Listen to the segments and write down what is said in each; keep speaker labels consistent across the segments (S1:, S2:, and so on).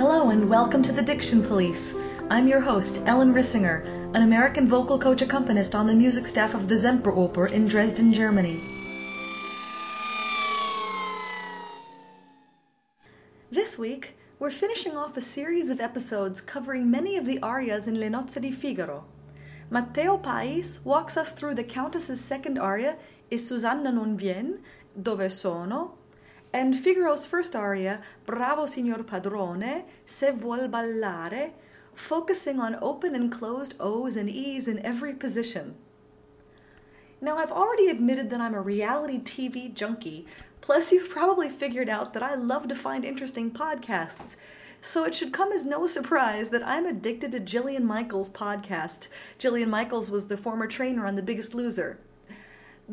S1: Hello and welcome to the Diction Police. I'm your host, Ellen Rissinger, an American vocal coach accompanist on the music staff of the Semperoper in Dresden, Germany. This week, we're finishing off a series of episodes covering many of the arias in Le Nozze di Figaro. Matteo Pais walks us through the Countess's second aria, E Susanna non vien, Dove sono, and Figaro's first aria, Bravo signor padrone, Se vuol ballare, focusing on open and closed O's and E's in every position. Now, I've already admitted that I'm a reality TV junkie, plus, you've probably figured out that I love to find interesting podcasts. So it should come as no surprise that I'm addicted to Jillian Michaels' podcast. Jillian Michaels was the former trainer on The Biggest Loser.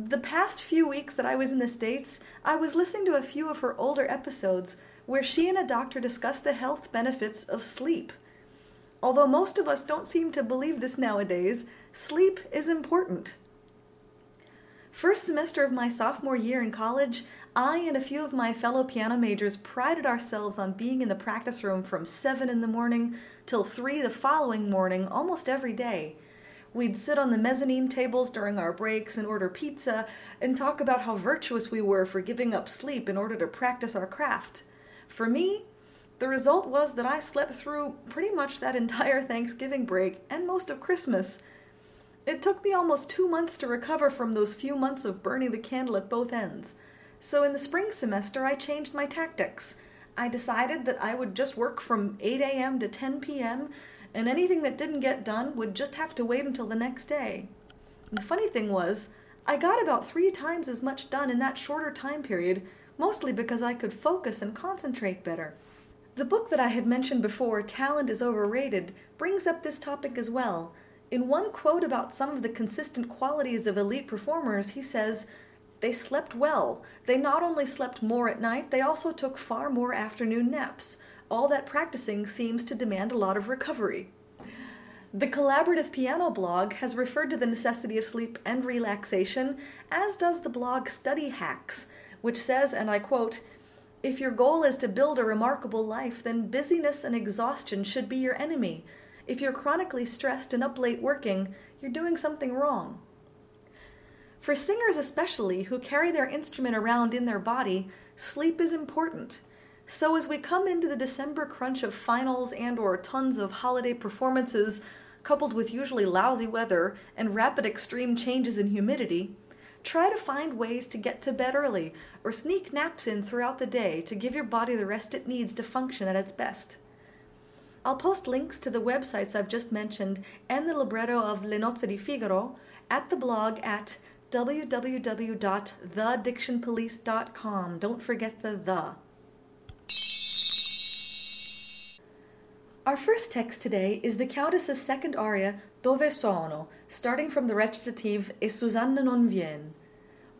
S1: The past few weeks that I was in the States, I was listening to a few of her older episodes where she and a doctor discuss the health benefits of sleep. Although most of us don't seem to believe this nowadays, sleep is important. First semester of my sophomore year in college, I and a few of my fellow piano majors prided ourselves on being in the practice room from 7 in the morning till 3 the following morning almost every day. We'd sit on the mezzanine tables during our breaks and order pizza and talk about how virtuous we were for giving up sleep in order to practice our craft. For me, the result was that I slept through pretty much that entire Thanksgiving break and most of Christmas. It took me almost two months to recover from those few months of burning the candle at both ends. So in the spring semester, I changed my tactics. I decided that I would just work from 8 a.m. to 10 p.m and anything that didn't get done would just have to wait until the next day. And the funny thing was, I got about three times as much done in that shorter time period, mostly because I could focus and concentrate better. The book that I had mentioned before, Talent is Overrated, brings up this topic as well. In one quote about some of the consistent qualities of elite performers, he says, They slept well. They not only slept more at night, they also took far more afternoon naps all that practicing seems to demand a lot of recovery. The Collaborative Piano blog has referred to the necessity of sleep and relaxation, as does the blog Study Hacks, which says, and I quote, If your goal is to build a remarkable life, then busyness and exhaustion should be your enemy. If you're chronically stressed and up late working, you're doing something wrong. For singers, especially, who carry their instrument around in their body, sleep is important. So as we come into the December crunch of finals and or tons of holiday performances coupled with usually lousy weather and rapid extreme changes in humidity, try to find ways to get to bed early or sneak naps in throughout the day to give your body the rest it needs to function at its best. I'll post links to the websites I've just mentioned and the libretto of Le Nozze di Figaro at the blog at www.thedictionpolice.com. Don't forget the the. Our first text today is the Countess's second aria, Dove sono, starting from the recitative E Susanna non vien.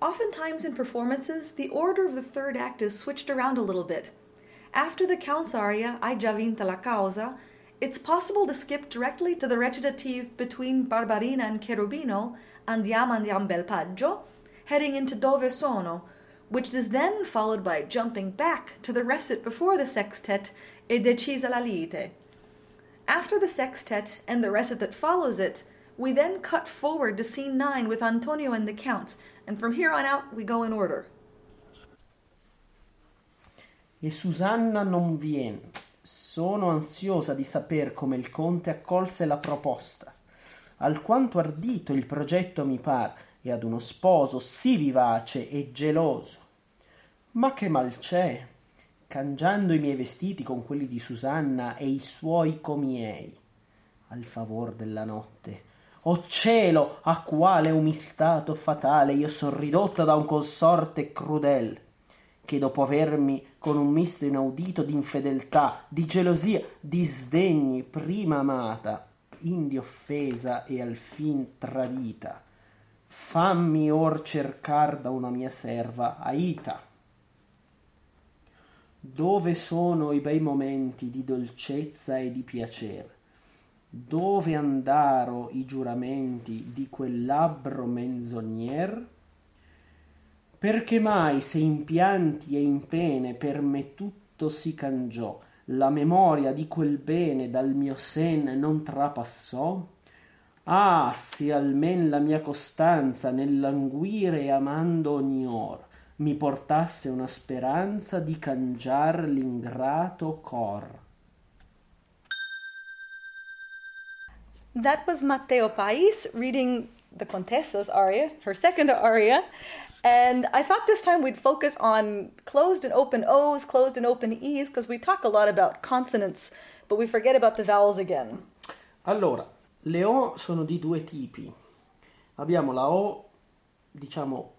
S1: Oftentimes in performances, the order of the third act is switched around a little bit. After the Count's aria, Hai già vinta la causa, it's possible to skip directly to the recitative between Barbarina and Cherubino, Andiamo andiamo bel paggio, heading into Dove sono, which is then followed by jumping back to the recit before the sextet, E decisa la lite. After the sextet and the recit that follows it, we then cut forward to scene 9 with Antonio and the Count, and from here on out we go in order.
S2: E Susanna non vien. Sono ansiosa di saper come il conte accolse la proposta. Alquanto ardito il progetto mi par, e ad uno sposo sì vivace e geloso. Ma che mal c'è? cangiando i miei vestiti con quelli di Susanna e i suoi comiei, al favor della notte. Oh cielo, a quale umistato fatale io son ridotta da un consorte crudel, che dopo avermi con un misto inaudito d'infedeltà, di gelosia, di sdegni prima amata, indi offesa e alfin tradita, fammi or cercar da una mia serva Aita dove sono i bei momenti di dolcezza e di piacere? Dove andaro i giuramenti di quel labbro menzognier? Perché mai se in pianti e in pene per me tutto si cangiò, la memoria di quel bene dal mio sen non trapassò? Ah, se almen la mia costanza nell'anguire e amando ogni or mi portasse una speranza di cangiar l'ingrato cor.
S1: That was Matteo Pais reading the Contessa's aria, her second aria. And I thought this time we'd focus on closed and open O's, closed and open E's, because we talk a lot about consonants, but we forget about the vowels again.
S2: Allora, le O sono di due tipi. Abbiamo la O, diciamo,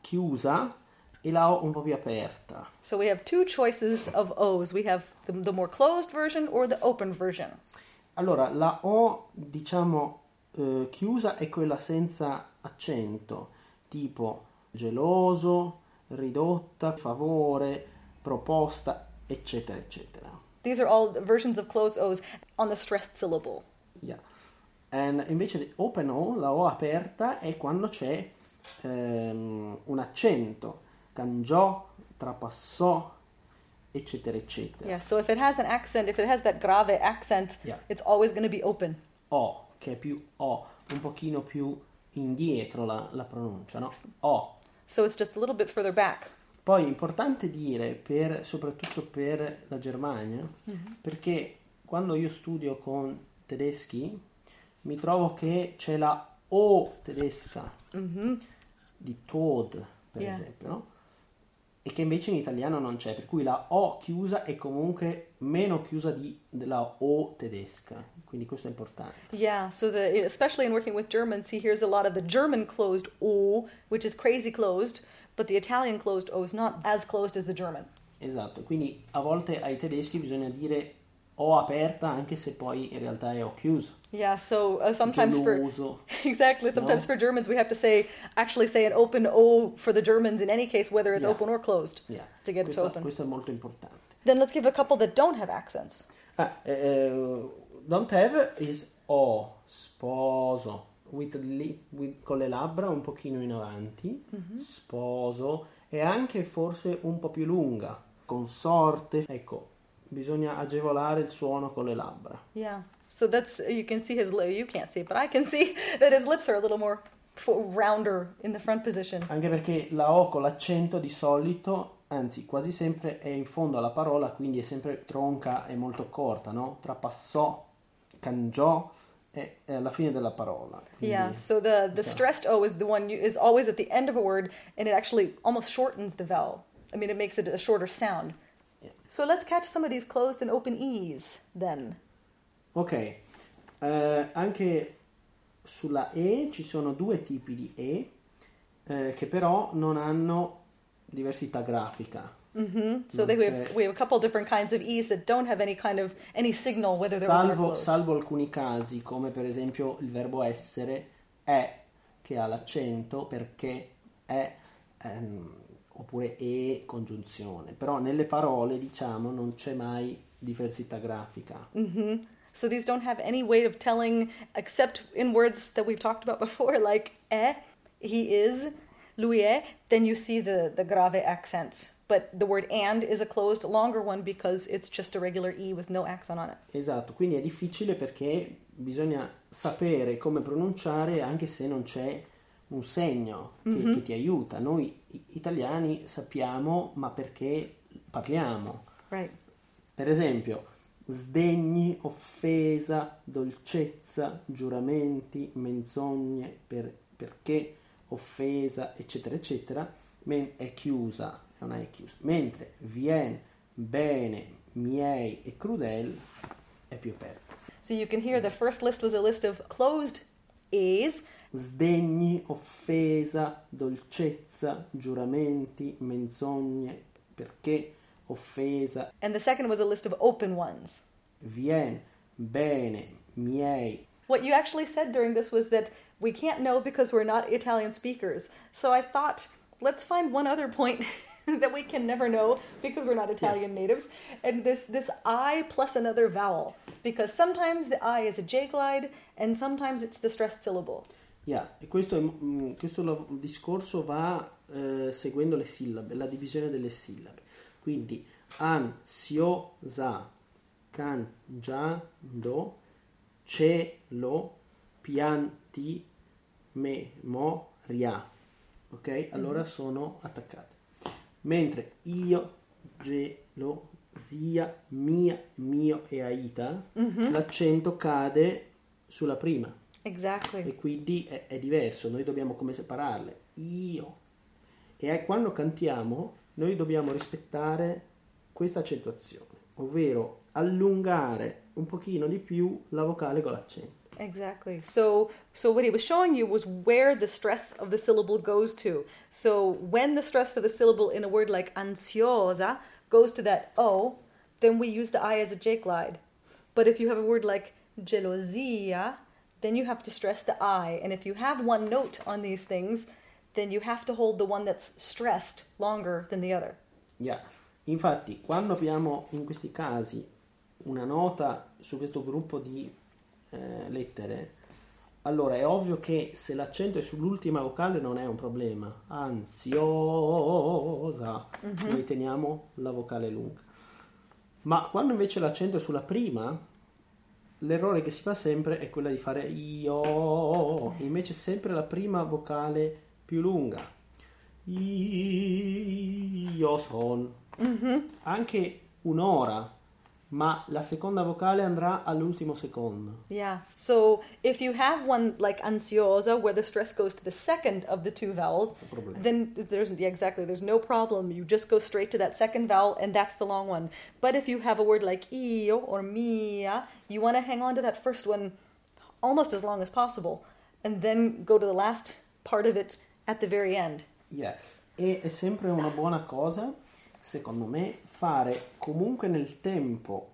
S2: chiusa e la O un po' più aperta.
S1: So we have two choices of O's. We have the, the more closed version or the open version.
S2: Allora, la O, diciamo, eh, chiusa è quella senza accento, tipo geloso, ridotta, favore, proposta, eccetera, eccetera.
S1: These are all versions of closed O's on the stressed syllable.
S2: Yeah. And invece open O, la O aperta, è quando c'è ehm, un accento, cangiò, trapassò, eccetera, eccetera.
S1: Yeah, so if it has an accent, if it has that grave accent,
S2: Yeah.
S1: it's always going to be open.
S2: O, che è più O, un pochino più indietro la, la pronuncia, no? O.
S1: So it's just a little bit further back.
S2: Poi è importante dire, per- soprattutto per la Germania, perché quando io studio con tedeschi mi trovo che c'è la O tedesca di Tod, per
S1: Yeah.
S2: esempio, no? E che invece in italiano non c'è, per cui la O chiusa è comunque meno chiusa di- della O tedesca, quindi questo è importante.
S1: Yeah, so the especially in working with Germans, he hears a lot of the German closed O, which is crazy closed, but the Italian closed O is not as closed as the German.
S2: Esatto, quindi a volte ai tedeschi bisogna dire O aperta anche se poi in realtà è O chiusa.
S1: Yeah, so uh, sometimes for
S2: Geloso.
S1: exactly, sometimes
S2: No.
S1: for Germans we have to say actually say an open O for the Germans in any case whether it's
S2: Yeah.
S1: open or closed
S2: Yeah.
S1: to get it to
S2: questo,
S1: open.
S2: questo è molto importante.
S1: Then let's give a couple that don't have accents.
S2: Ah, eh, don't have is O, sposo, with lip- with- con le labbra un pochino in avanti, sposo, e anche forse un po' più lunga, consorte. Ecco, bisogna agevolare il suono con le labbra.
S1: Yeah. So that's you can see his you can't see but I can see that his lips are a little more rounder in the front position.
S2: Anche perché la O con l'accento di solito, anzi quasi sempre è in fondo alla parola, quindi è sempre tronca e molto corta, no? Trapassò, cangiò, è, alla fine della parola. Quindi-
S1: Yeah, so the the
S2: so-
S1: stressed O is the one you, is always at the end of a word, and it actually almost shortens the vowel. I mean, it makes it a shorter sound.
S2: Yeah.
S1: So let's catch some of these closed and open E's then.
S2: Ok, eh, anche sulla E ci sono due tipi di E eh, che però non hanno diversità grafica.
S1: hmm So they, we, have, we have a couple different kinds of E's that don't have any kind of any signal whether they're
S2: Salvo, salvo alcuni casi, come per esempio il verbo essere è che ha l'accento perché è ehm, oppure e congiunzione, però nelle parole diciamo non c'è mai diversità grafica.
S1: hmm So these don't have any way of telling, except in words that we've talked about before, like eh, he is, lui è. Then you see the the grave accent. But the word and is a closed, longer one because it's just a regular e with no accent on it.
S2: Esatto, quindi è difficile perché bisogna sapere come pronunciare anche se non c'è un segno che, che ti aiuta. Noi italiani sappiamo, ma perché parliamo.
S1: Right.
S2: Per esempio, sdegni, offesa, dolcezza, giuramenti, menzogne, per- perché, offesa, eccetera, eccetera, è chiusa, è una è chiusa. Mentre vien, bene, miei e crudel è più aperta.
S1: So you can hear the first list was a list of closed A's,
S2: Sdegni, offesa, dolcezza, giuramenti, menzogne, perché, offesa,
S1: and the second was a list of open ones.
S2: vien, bene, miei,
S1: What you actually said during this was that we can't know because we're not Italian speakers. So I thought, let's find one other point that we can never know because we're not Italian natives, and this this I plus another vowel. Because sometimes the I is a J glide, and sometimes it's the stressed syllable.
S2: Yeah, e questo, è, questo lo- discorso va eh, seguendo le sillabe, la divisione delle sillabe. Quindi ansiosa, cangiando, cielo, pianti, memoria. Ok? Allora sono attaccate. Mentre io, gelosia, mia, mio e aita, l'accento cade sulla prima.
S1: Exactly.
S2: E quindi è, è diverso, noi dobbiamo come separarle. Io. E quando cantiamo noi dobbiamo rispettare questa accentuazione, ovvero allungare un pochino di più la vocale con l'accento.
S1: Exactly. So so what he was showing you was where the stress of the syllable goes to. So when the stress of the syllable in a word like ansiosa goes to that o, then we use the i as a J glide. But if you have a word like gelosia, then you have to stress the i. And if you have one note on these things, then you have to hold the one that's stressed longer than the other.
S2: Yeah. Infatti, quando abbiamo in questi casi una nota su questo gruppo di eh, lettere, allora è ovvio che se l'accento è sull'ultima vocale non è un problema. Ansiosa, noi teniamo la vocale lunga. Ma quando invece l'accento è sulla prima, l'errore che si fa sempre è quella di fare io, invece sempre la prima vocale più lunga. Io son. Anche un'ora, ma la seconda vocale andrà all'ultimo secondo.
S1: Yeah. So if you have one like ansiosa where the stress goes to the second of the two vowels, then there's yeah, exactly there's no problem. You just go straight to that second vowel and that's the long one. But if you have a word like io or mia, you want to hang on to that first one almost as long as possible and then go to the last part of it at the very end.
S2: Yeah. E è sempre una buona cosa, secondo me, fare comunque nel tempo,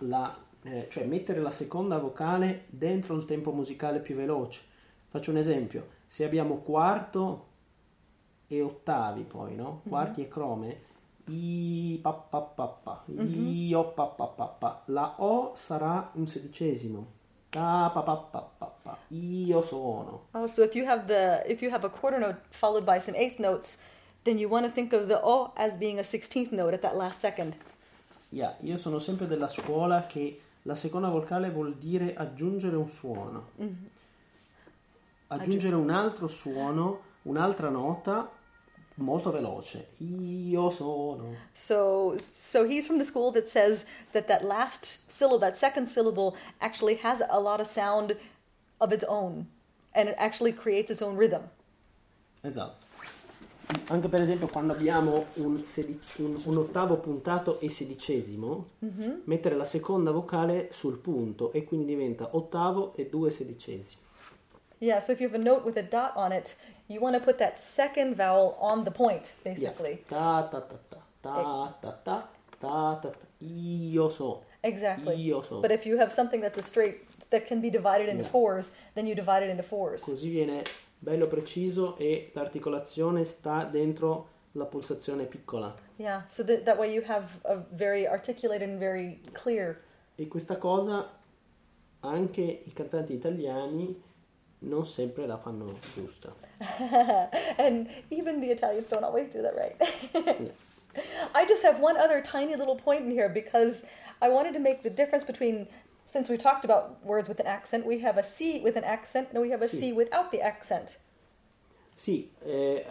S2: la, eh, cioè mettere la seconda vocale dentro il tempo musicale più veloce. Faccio un esempio, se abbiamo quarto e ottavi poi, no? Quarti e crome, i pa pa pa pa, io pa pa pa pa, la O sarà un sedicesimo. Ta pa pa pa pa pa, io sono.
S1: Oh, so if you have the if you have a quarter note followed by some eighth notes, then you want to think of the o as being a sixteenth note at that last second.
S2: Yeah, io sono sempre della scuola che la seconda vocale vuol dire aggiungere un suono. Mm-hmm. Aggiungere un altro suono, un'altra nota molto veloce. Io sono.
S1: So so he's from the school that says that that last syllable, that second syllable, actually has a lot of sound of its own, and it actually creates its own rhythm.
S2: Esatto. Anche per esempio quando abbiamo un, sedi- un- un ottavo puntato e sedicesimo, mettere la seconda vocale sul punto e quindi diventa ottavo e due sedicesimi.
S1: Yeah. So if you have a note with a dot on it, you want to put that second vowel on the point,
S2: Yeah.
S1: basically.
S2: Ta ta ta ta ta ta ta ta ta ta. Io so.
S1: Exactly.
S2: Io so.
S1: But if you have something that's a straight that can be divided into
S2: Yeah.
S1: fours, then you divide it into fours.
S2: Così viene bello preciso e l'articolazione sta dentro la pulsazione piccola.
S1: Yeah. So that that way you have a very articulated and very clear.
S2: E questa cosa anche i cantanti italiani non sempre la fanno giusta.
S1: and even the Italians don't always do that right. I just have one other tiny little point in here because I wanted to make the difference between since we talked about words with an accent, we have a C with an accent and we have a
S2: Sì.
S1: C without the accent.
S2: Sì, eh,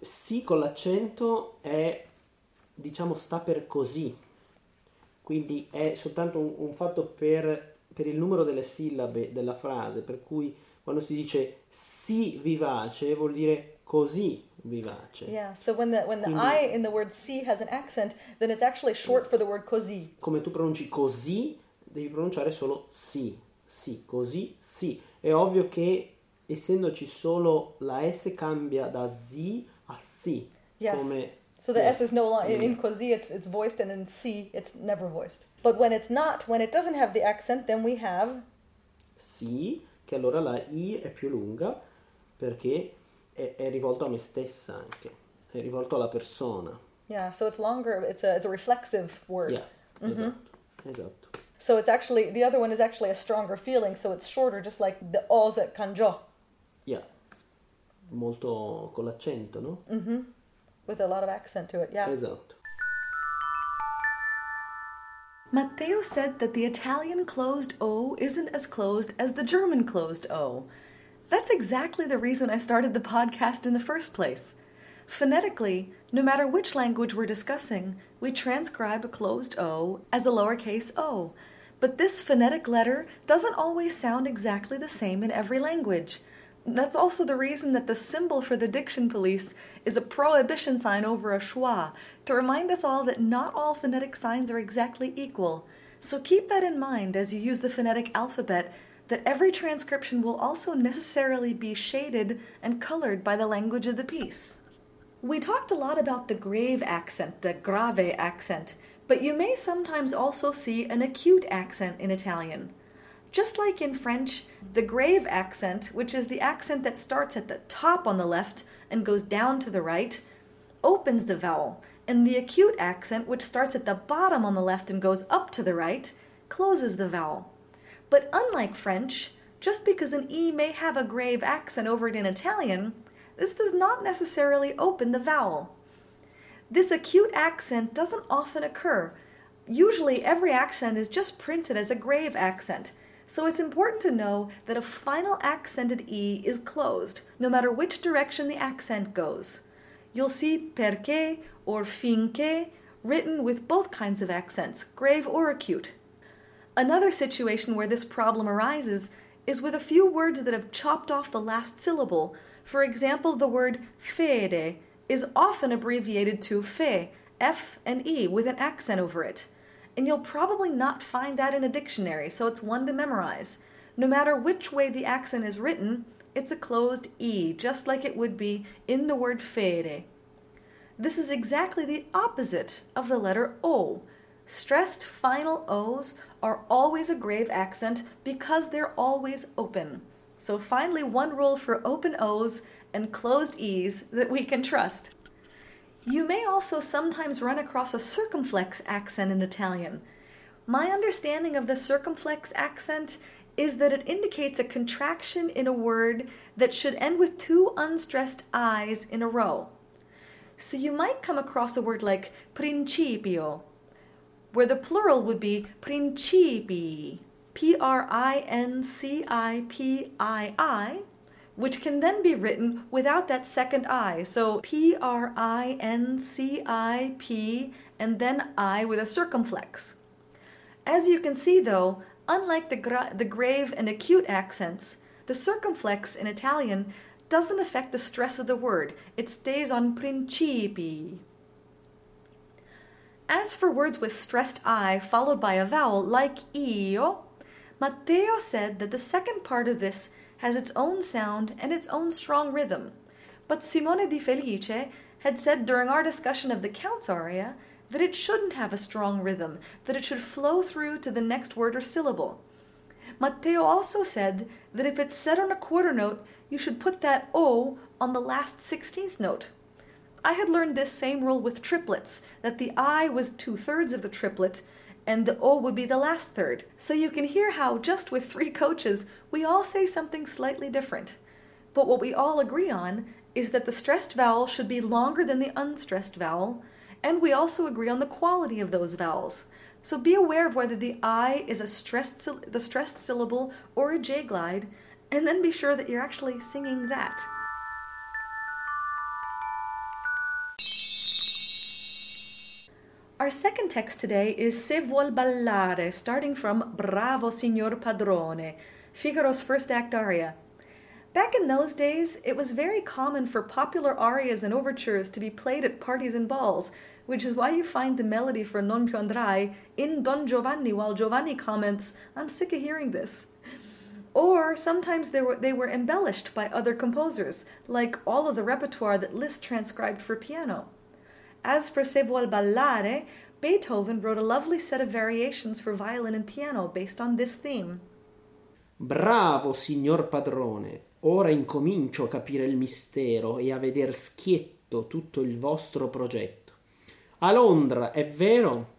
S2: sì con l'accento è, diciamo, sta per così. Quindi è soltanto un, un fatto per, per il numero delle sillabe della frase, per cui quando si dice sì vivace vuol dire così vivace.
S1: Yeah, so when the when the
S2: Quindi-
S1: I in the word C has an accent, then it's actually short for the word così.
S2: Come tu pronunci così, devi pronunciare solo sì, sì, così, sì. È ovvio che essendoci solo la S cambia da Z a sì.
S1: Yes.
S2: Come
S1: So the
S2: Yeah.
S1: S is no longer in così it's it's voiced and in C it's never voiced. But when it's not, when it doesn't have the accent, then we have
S2: sì, che allora la I è più lunga perché è, è rivolto a me stessa anche, è rivolto alla persona.
S1: yeah, so it's longer. It's a it's a reflexive word.
S2: Yeah, esatto, esatto.
S1: So it's actually the other one is actually a stronger feeling, so it's shorter, just like the o's at cangiò,
S2: Yeah. Molto con l'accento, no? Mhm.
S1: with a lot of accent to it. Yeah.
S2: Esatto.
S1: Matteo said that the Italian closed O isn't as closed as the German closed O. That's exactly the reason I started the podcast in the first place. Phonetically, no matter which language we're discussing, we transcribe a closed O as a lowercase o. But this phonetic letter doesn't always sound exactly the same in every language. That's also the reason that the symbol for the diction police is a prohibition sign over a schwa, to remind us all that not all phonetic signs are exactly equal. So keep that in mind as you use the phonetic alphabet, that every transcription will also necessarily be shaded and colored by the language of the piece. We talked a lot about the grave accent, the grave accent, but you may sometimes also see an acute accent in Italian. Just like in French, the grave accent, which is the accent that starts at the top on the left and goes down to the right, opens the vowel, and the acute accent, which starts at the bottom on the left and goes up to the right, closes the vowel. But unlike French, just because an E may have a grave accent over it in Italian, this does not necessarily open the vowel. This acute accent doesn't often occur. Usually, every accent is just printed as a grave accent, so it's important to know that a final accented E is closed, no matter which direction the accent goes. You'll see perché or finché written with both kinds of accents, grave or acute. Another situation where this problem arises is with a few words that have chopped off the last syllable. For example, the word fede is often abbreviated to fe, F and E, with an accent over it and you'll probably not find that in a dictionary, so it's one to memorize. No matter which way the accent is written, it's a closed E, just like it would be in the word fede. This is exactly the opposite of the letter O. Stressed final O's are always a grave accent because they're always open. So, finally, one rule for open O's and closed E's that we can trust. You may also sometimes run across a circumflex accent in Italian. My understanding of the circumflex accent is that it indicates a contraction in a word that should end with two unstressed I's in a row. So you might come across a word like principio, where the plural would be principii, P R I N C I P I I, which can then be written without that second I. So P R I N C I P and then I with a circumflex. As you can see, though, unlike the, gra- the grave and acute accents, the circumflex in Italian doesn't affect the stress of the word, it stays on principi. As for words with stressed I followed by a vowel, like io, Matteo said that the second part of this has its own sound and its own strong rhythm. But Simone di Felice had said during our discussion of the Count's aria that it shouldn't have a strong rhythm, that it should flow through to the next word or syllable. Matteo also said that if it's set on a quarter note, you should put that O on the last sixteenth note. I had learned this same rule with triplets, that the I was two thirds of the triplet and the O would be the last third. So you can hear how, just with three coaches, we all say something slightly different. But what we all agree on is that the stressed vowel should be longer than the unstressed vowel, and we also agree on the quality of those vowels. So be aware of whether the I is a stressed the stressed syllable or a J glide, and then be sure that you're actually singing that. Our second text today is Se vuol ballare, starting from Bravo signor padrone, Figaro's first act aria. Back in those days, it was very common for popular arias and overtures to be played at parties and balls, which is why you find the melody for Non più andrai in Don Giovanni while Giovanni comments, I'm sick of hearing this. Or sometimes they were, they were embellished by other composers, like all of the repertoire that Liszt transcribed for piano. As for Se vuol ballare, Beethoven wrote a lovely set of variations for violin and piano based on this theme.
S2: Bravo, signor padrone. Ora incomincio a capire il mistero e a veder schietto tutto il vostro progetto. A Londra, è vero?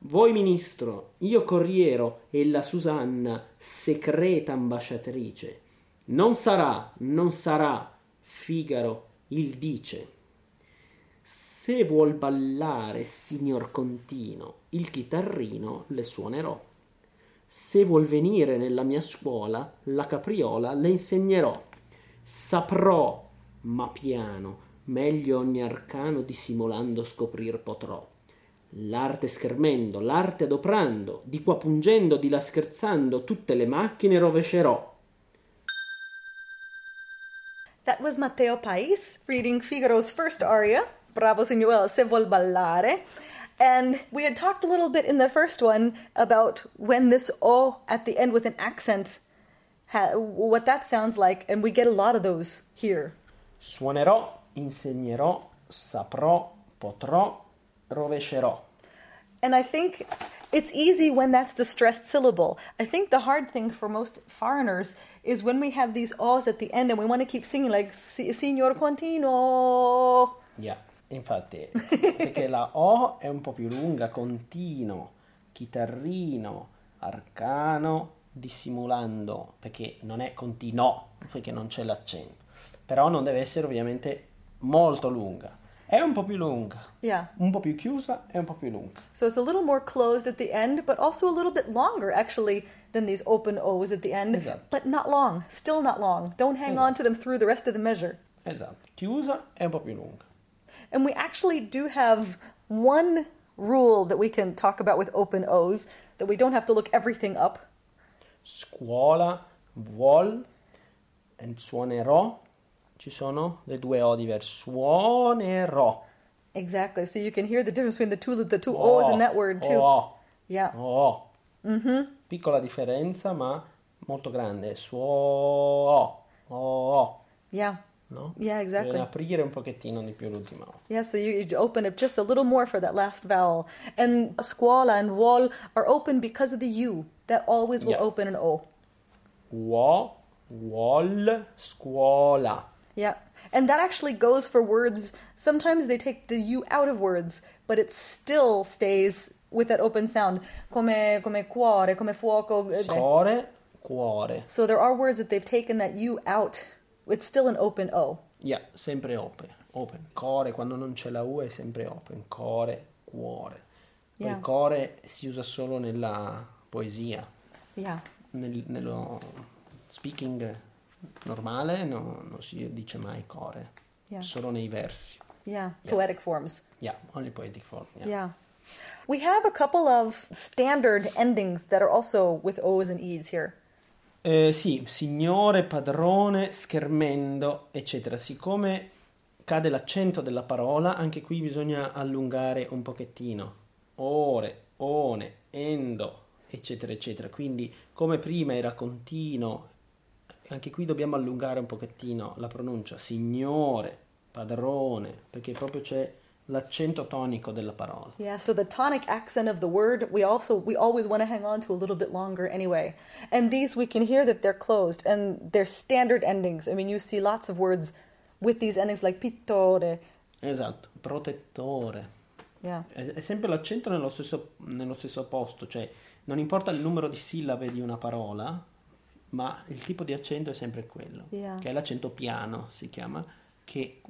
S2: Voi ministro, io corriero e la Susanna secreta ambasciatrice. Non sarà, non sarà, Figaro il dice. Se vuol ballare, signor Contino, il chitarrino le suonerò. Se vuol venire nella mia scuola, la capriola le insegnerò. Saprò, ma piano, meglio ogni arcano dissimulando scoprir potrò. L'arte schermendo, l'arte adoprando, di qua pungendo, di là scherzando, tutte le macchine rovescerò.
S1: That was Matteo Pais reading Figaro's first aria, Bravo Signorella, Se vuol ballare. And we had talked a little bit in the first one about when this O at the end with an accent, ha- what that sounds like, and we get a lot of those here.
S2: Suonerò, insegnerò, saprò, potrò, rovescerò.
S1: And I think it's easy when that's the stressed syllable. I think the hard thing for most foreigners is when we have these O's at the end and we want to keep singing like "Si- Signor Contino.
S2: Yeah, infatti, perché la O è un po' più lunga, continuo, chitarrino, arcano, dissimulando, perché non è continuo, perché non c'è l'accento. Però non deve essere ovviamente molto lunga. È un po' più lunga,
S1: Yeah.
S2: un po' più chiusa e un po' più lunga.
S1: So it's a little more closed at the end, but also a little bit longer actually than these open O's at the end.
S2: Esatto.
S1: But not long, still not long. Don't hang on to them through the rest of the measure.
S2: Esatto, chiusa e un po' più lunga.
S1: And we actually do have one rule that we can talk about with open O's that we don't have to look everything up.
S2: Scuola, vuol, e suonerò. Ci sono le due O diverse. Suonerò.
S1: Exactly. So you can hear the difference between the two the two O's in that oh, word too.
S2: Oh,
S1: Yeah.
S2: oh. Mm-hmm. Piccola differenza, ma molto grande. Suo. Oh. oh, oh.
S1: Yeah.
S2: No?
S1: Yeah, exactly.
S2: Aprire un pochettino di più l'ultima O.
S1: Yeah, so you, you open it just a little more for that last vowel. And scuola and vuol are open because of the U. That always will
S2: Yeah.
S1: open an O.
S2: Uo, vuol, scuola.
S1: Yeah. And that actually goes for words. Sometimes they take the U out of words, but it still stays with that open sound. Come, come cuore, come fuoco.
S2: Eh, cuore, cuore.
S1: So there are words that they've taken that U out. It's still an open O.
S2: Yeah, sempre open. Open. Core, quando non c'è la U è sempre open. Core, cuore. Poi
S1: Yeah.
S2: core si usa solo nella poesia.
S1: Yeah.
S2: Nel- nello speaking normale no- non si dice mai core.
S1: Yeah.
S2: Solo nei versi.
S1: Yeah. Poetic forms.
S2: Yeah, only poetic form. Yeah.
S1: Yeah. We have a couple of standard endings that are also with O's and E's here.
S2: Eh, sì, signore, padrone, schermendo, eccetera. Siccome cade l'accento della parola, anche qui bisogna allungare un pochettino. Ore, one, endo, eccetera, eccetera. Quindi, come prima era continuo, anche qui dobbiamo allungare un pochettino la pronuncia. Signore, padrone, perché proprio c'è l'accento tonico della parola.
S1: Yeah, so the tonic accent of the word, we also we always want to hang on to a little bit longer anyway. And these we can hear that they're closed and they're standard endings. I mean, you see lots of words with these endings like pittore.
S2: Esatto, protettore.
S1: Yeah.
S2: È, sempre l'accento nello stesso, nello stesso posto, cioè non importa il numero di sillabe di una parola, ma il tipo di accento è sempre quello,
S1: Yeah.
S2: che è l'accento piano, si chiama, che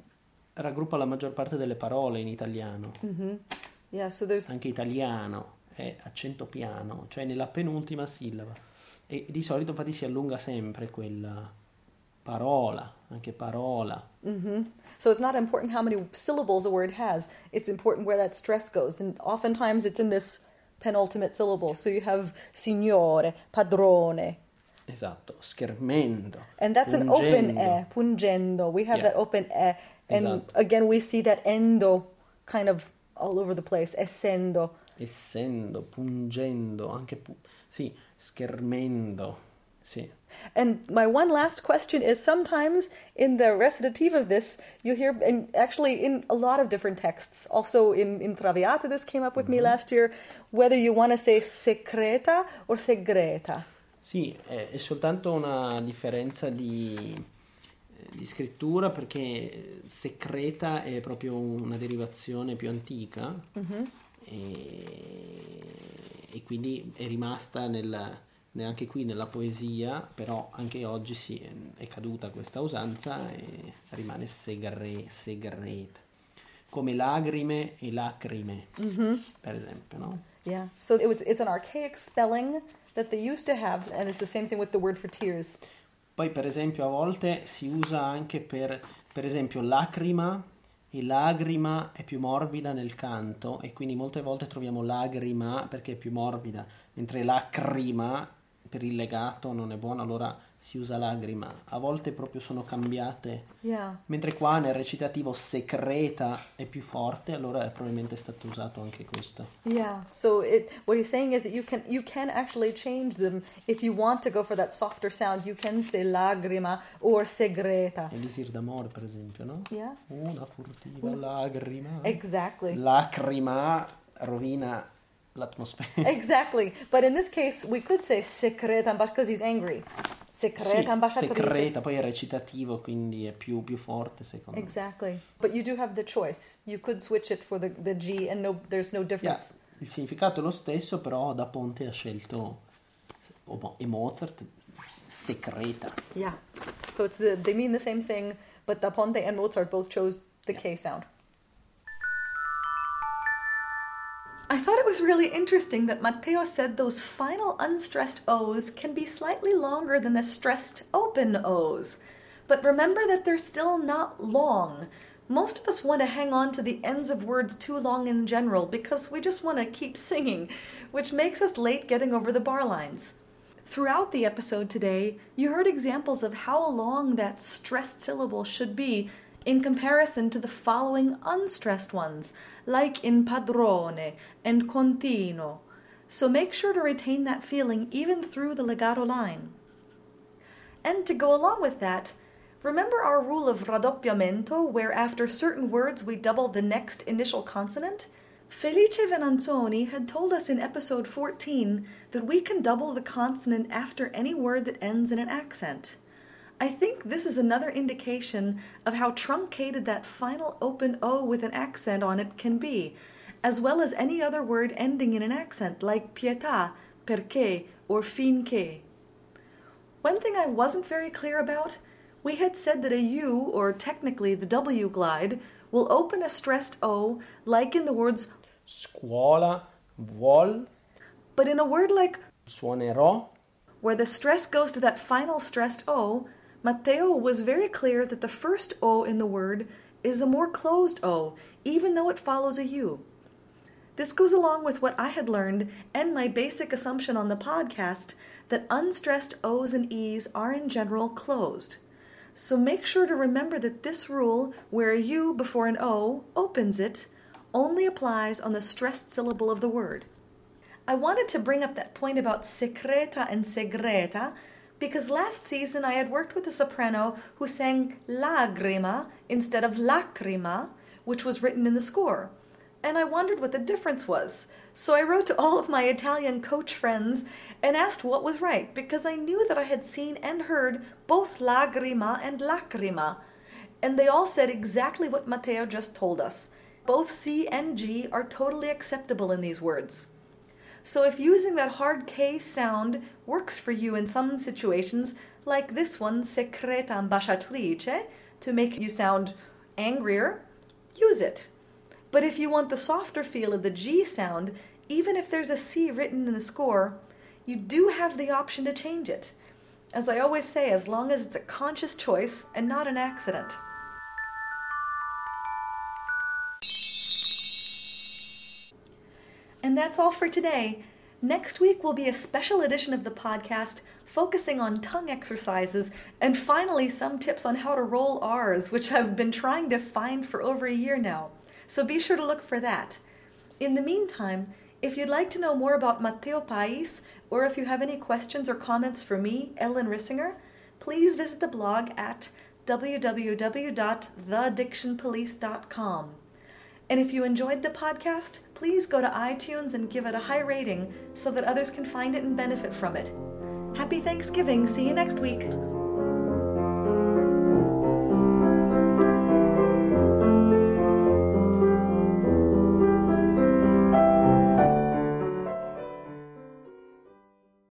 S2: raggruppa la maggior parte delle parole in italiano.
S1: Yeah, so
S2: Anche italiano è accento piano, cioè nella penultima sillaba. E di solito infatti si allunga sempre quella parola, anche parola.
S1: so it's not important how many syllables a word has. It's important where that stress goes. And oftentimes it's in this penultimate syllable. So you have signore, padrone.
S2: Esatto, schermendo.
S1: And that's an open
S2: pungendo.
S1: e, pungendo. We have
S2: Yeah.
S1: that open e. And
S2: Esatto.
S1: again, we see that endo kind of all over the place, essendo.
S2: essendo, pungendo, anche pu- sì, schermendo, sì.
S1: And my one last question is sometimes in the recitative of this, you hear, and actually in a lot of different texts, also in, in Traviata, this came up with me mm-hmm. last year, whether you want to say secreta or segreta.
S2: Sì, è, è soltanto una differenza di, di scrittura perché secreta è proprio una derivazione più antica e, e quindi è rimasta nel- anche qui nella poesia, però anche oggi sì, è, caduta questa usanza e rimane segre, segreta. come lagrime e lacrime, per esempio, no?
S1: Yeah. So it was, it's an archaic spelling that they used to have, and it's the same thing with the word for tears.
S2: Poi, per esempio, a volte si usa anche per, per esempio, lacrima e lagrima è più morbida nel canto e quindi molte volte troviamo lagrima perché è più morbida, mentre lacrima per il legato non è buono, allora si usa lagrima. A volte proprio sono cambiate.
S1: Yeah.
S2: Mentre qua nel recitativo secreta è più forte, allora è probabilmente stato usato anche questo.
S1: Yeah. So it what he's saying is that you can you can actually change them if you want to go for that softer sound. You can say lagrima or segreta.
S2: Elisir d'amore, per esempio, no?
S1: Yeah.
S2: Una furtiva lagrima.
S1: Exactly.
S2: Lacrima rovina l'atmosfera.
S1: exactly. But in this case, we could say secreta because he's angry. Secreta
S2: Sì, secreta, poi è recitativo, quindi è più, più forte secondo me.
S1: Exactly. But you do have the choice. You could switch it for the, the G and no there's no
S2: Yeah,
S1: difference.
S2: il significato è lo stesso, però da Ponte ha scelto e Mozart secreta.
S1: Yeah. So it's the they mean the same thing, but Da Ponte and Mozart both chose the
S2: Yeah.
S1: K sound. I thought it was really interesting that Matteo said those final unstressed O's can be slightly longer than the stressed open O's. But remember that they're still not long. Most of us want to hang on to the ends of words too long in general because we just want to keep singing, which makes us late getting over the bar lines. Throughout the episode today, you heard examples of how long that stressed syllable should be in comparison to the following unstressed ones, like in padrone and Contino. So make sure to retain that feeling even through the legato line. And to go along with that, remember our rule of raddoppiamento, where after certain words we double the next initial consonant? Felice Venanzoni had told us in episode 14 that we can double the consonant after any word that ends in an accent. I think this is another indication of how truncated that final open O with an accent on it can be, as well as any other word ending in an accent like pietà, perché, or finché. One thing I wasn't very clear about we had said that a U, or technically the W glide, will open a stressed O like in the words,
S2: Scuola vuol,
S1: but in a word like
S2: suonerò,
S1: where the stress goes to that final stressed O, Matteo was very clear that the first O in the word is a more closed O, even though it follows a U. This goes along with what I had learned and my basic assumption on the podcast that unstressed O's and E's are in general closed. So make sure to remember that this rule, where a U before an O opens it, only applies on the stressed syllable of the word. I wanted to bring up that point about secreta and segreta because last season I had worked with a soprano who sang lagrima instead of lacrima, which was written in the score. And I wondered what the difference was. So I wrote to all of my Italian coach friends and asked what was right because I knew that I had seen and heard both lagrima and lacrima. And they all said exactly what Matteo just told us. Both C and G are totally acceptable in these words. So if using that hard K sound works for you in some situations, like this one, secreta ambasciatrice, to make you sound angrier, use it. But if you want the softer feel of the G sound, even if there's a C written in the score, you do have the option to change it. As I always say, as long as it's a conscious choice and not an accident. And that's all for today. Next week will be a special edition of the podcast focusing on tongue exercises and finally some tips on how to roll R's, which I've been trying to find for over a year now. So be sure to look for that. In the meantime, if you'd like to know more about Matteo Pais, or if you have any questions or comments for me, Ellen Rissinger, please visit the blog at www.thedictionpolice.com. And if you enjoyed the podcast, please go to iTunes and give it a high rating so that others can find it and benefit from it. Happy Thanksgiving. See you next week.